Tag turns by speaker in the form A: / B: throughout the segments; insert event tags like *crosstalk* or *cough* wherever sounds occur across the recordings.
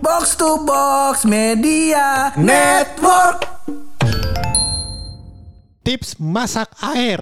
A: Box to Box Media Network.
B: Tips masak air.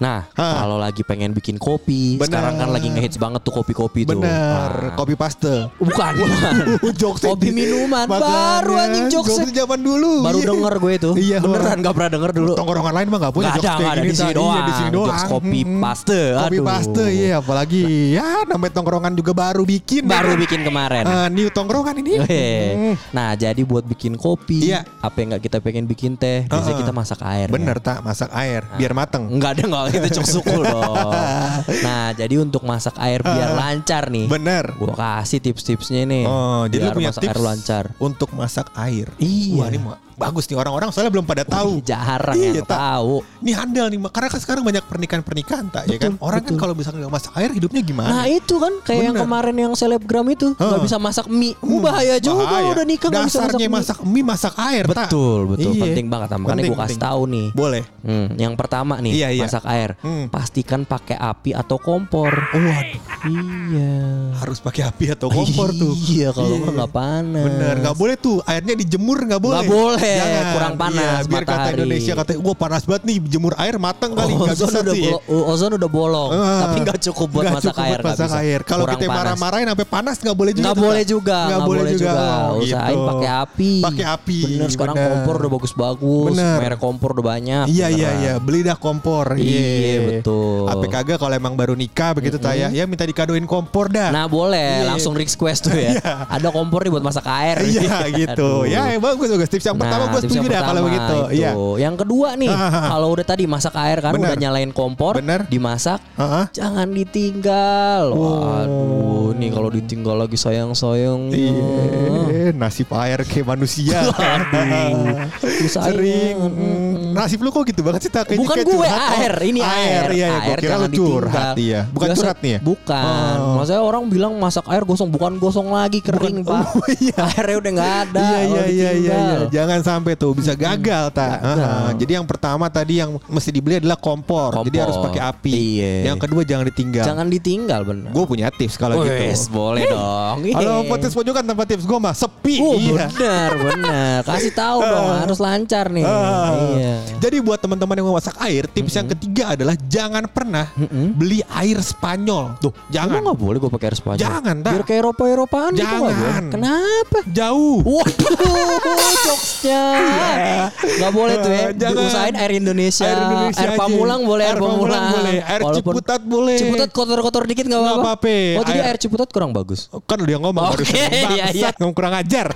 C: Nah,
B: Hah.
C: kalau lagi pengen bikin kopi,
B: Bener.
C: sekarang kan lagi ngehits banget tuh kopi-kopi tuh.
B: Bener,
C: Nah,
B: kopi paste.
C: Bukan. *laughs*
B: Jokes
C: kopi minuman baru anjing jokesnya.
B: zaman dulu.
C: Baru
B: Iya.
C: denger gue itu.
B: Iya,
C: Beneran gak pernah denger dulu.
B: Tongkrongan lain mah gak punya
C: Gak ada,
B: jokes kayak
C: gak ada
B: gini,
C: di sini.
B: Iya, di sini doang.
C: Jokes kopi paste.
B: Kopi paste, iya. Apalagi ya namanya tongkrongan juga baru bikin.
C: Baru
B: ya.
C: bikin kemarin.
B: Eh, new tongkrongan ini.
C: Nah, jadi buat bikin kopi,
B: Iya.
C: apa yang nggak kita pengen bikin teh, biasanya kita masak air.
B: Bener
C: kan?
B: tak masak air biar mateng.
C: Enggak ada enggak itu cok sukul dong. *laughs* Nah, jadi untuk masak air biar lancar nih.
B: Bener.
C: Gua kasih tips-tipsnya nih.
B: Oh, jadi lu
C: biar
B: punya
C: masak
B: tips
C: air lancar.
B: untuk masak air.
C: Iya.
B: Wah, ini bagus nih orang-orang soalnya belum pada tahu.
C: Jarang
B: Iya,
C: yang
B: tak.
C: tahu.
B: Ini handal nih, karena kan sekarang banyak pernikahan-pernikahan tak ya kan.
C: Betul,
B: Orang kan
C: betul.
B: kalau misalnya nggak masak air hidupnya gimana?
C: Nah itu kan kayak yang
B: Bener.
C: kemarin yang selebgram itu nggak bisa masak mie. Uh, bahaya juga
B: Bahaya.
C: udah nikah nggak bisa masak
B: masak mie, masak air. tak?
C: Betul betul
B: Iya.
C: penting banget. Makanya gue kasih tahu nih.
B: Boleh.
C: Hmm, yang pertama nih
B: Iya, iya.
C: masak air.
B: Hmm.
C: Pastikan pakai api atau kompor.
B: Oh, waduh.
C: Iya.
B: Harus pakai api atau kompor tuh.
C: Iya kalau nggak nggak panas.
B: Bener, nggak boleh tuh airnya dijemur nggak boleh.
C: Nggak boleh,
B: Jangan.
C: kurang panas,
B: Iya, biar kata
C: matahari.
B: Indonesia kata, wah panas banget nih jemur air mateng kali nggak
C: ozon
B: bisa
C: udah
B: sih.
C: bolo- ozon udah bolong,
B: Ah,
C: tapi nggak cukup buat
B: nggak
C: masak
B: cukup
C: air. nggak
B: masak air. Kalau kita marah-marahin sampai panas nggak boleh juga.
C: Nggak boleh juga,
B: Nggak boleh juga. Oh,
C: Usahain
B: gitu.
C: pakai api.
B: Pakai api.
C: Bener sekarang
B: bener.
C: kompor udah bagus-bagus. Merek kompor udah banyak.
B: Iya iya iya beli dah kompor.
C: Iya, betul.
B: Apa kagak kalau emang baru nikah begitu tak ya? Minta dikadoin kompor dah.
C: Nah boleh
B: Iya.
C: langsung request tuh ya. *laughs* Ada kompor nih buat masak air.
B: Iya *laughs* gitu. Ya bagus bagus. Tips yang pertama
C: Nah,
B: gue
C: tips
B: setuju dah kalau begitu.
C: itu.
B: Iya.
C: Yang kedua nih, *laughs* kalau udah tadi masak air kan
B: Bener.
C: udah nyalain kompor,
B: Bener.
C: dimasak,
B: Heeh.
C: jangan ditinggal. Waduh, nih kalau ditinggal lagi sayang-sayang.
B: Iya, nasib air kayak manusia. *laughs*
C: Aduh, *laughs* sayang.
B: Sering. Nasib lu kok gitu banget sih tak?
C: Bukan gue
B: curhat. Oh,
C: air, ini air.
B: Iya, iya. Gue
C: Air
B: kira lu curhat iya. Bukan
C: Biasa-
B: curhat nih ya?
C: Bukan.
B: Oh.
C: Maksudnya orang bilang masak air gosong, bukan gosong lagi kering, Pak.
B: Oh, *laughs* iya.
C: Airnya udah nggak ada.
B: Iya iya
C: kalau
B: iya iya iya. Jangan sampai tuh bisa gagal tak.
C: Gagal.
B: Jadi yang pertama tadi yang mesti dibeli adalah kompor. Jadi
C: Kompor.
B: harus pakai api.
C: Iya.
B: Yang kedua jangan ditinggal.
C: Jangan ditinggal bener.
B: Gue punya tips kalau gitu.
C: Wes, boleh dong.
B: Kalau
C: Iya.
B: podcast pojokan tanpa tips gue mah sepi.
C: Oh
B: iya.
C: benar benar. Kasih tahu *laughs* dong harus lancar nih. Iya.
B: Jadi buat teman-teman yang mau masak air, tips yang ketiga adalah jangan pernah beli air Spanyol. Tuh,
C: Emang
B: jangan.
C: nggak boleh gue pakai air Spanyol?
B: Jangan, tak.
C: Biar kayak Eropa Eropaan gitu.
B: Jangan.
C: Kenapa?
B: Jauh.
C: Waduh, *laughs* jokesnya. Nggak boleh tuh ya.
B: Jangan.
C: Usahain air Indonesia.
B: Air Indonesia
C: Air. Pamulang boleh. Air,
B: Pamulang boleh. Air
C: Walaupun-
B: Ciputat boleh.
C: Ciputat kotor-kotor dikit nggak apa-apa. Oh jadi Air- Ciputat kurang bagus.
B: Kan udah ngomong
C: Oke,
B: barusan.
C: iya, iya.
B: Bangsat, ngomong kurang ajar.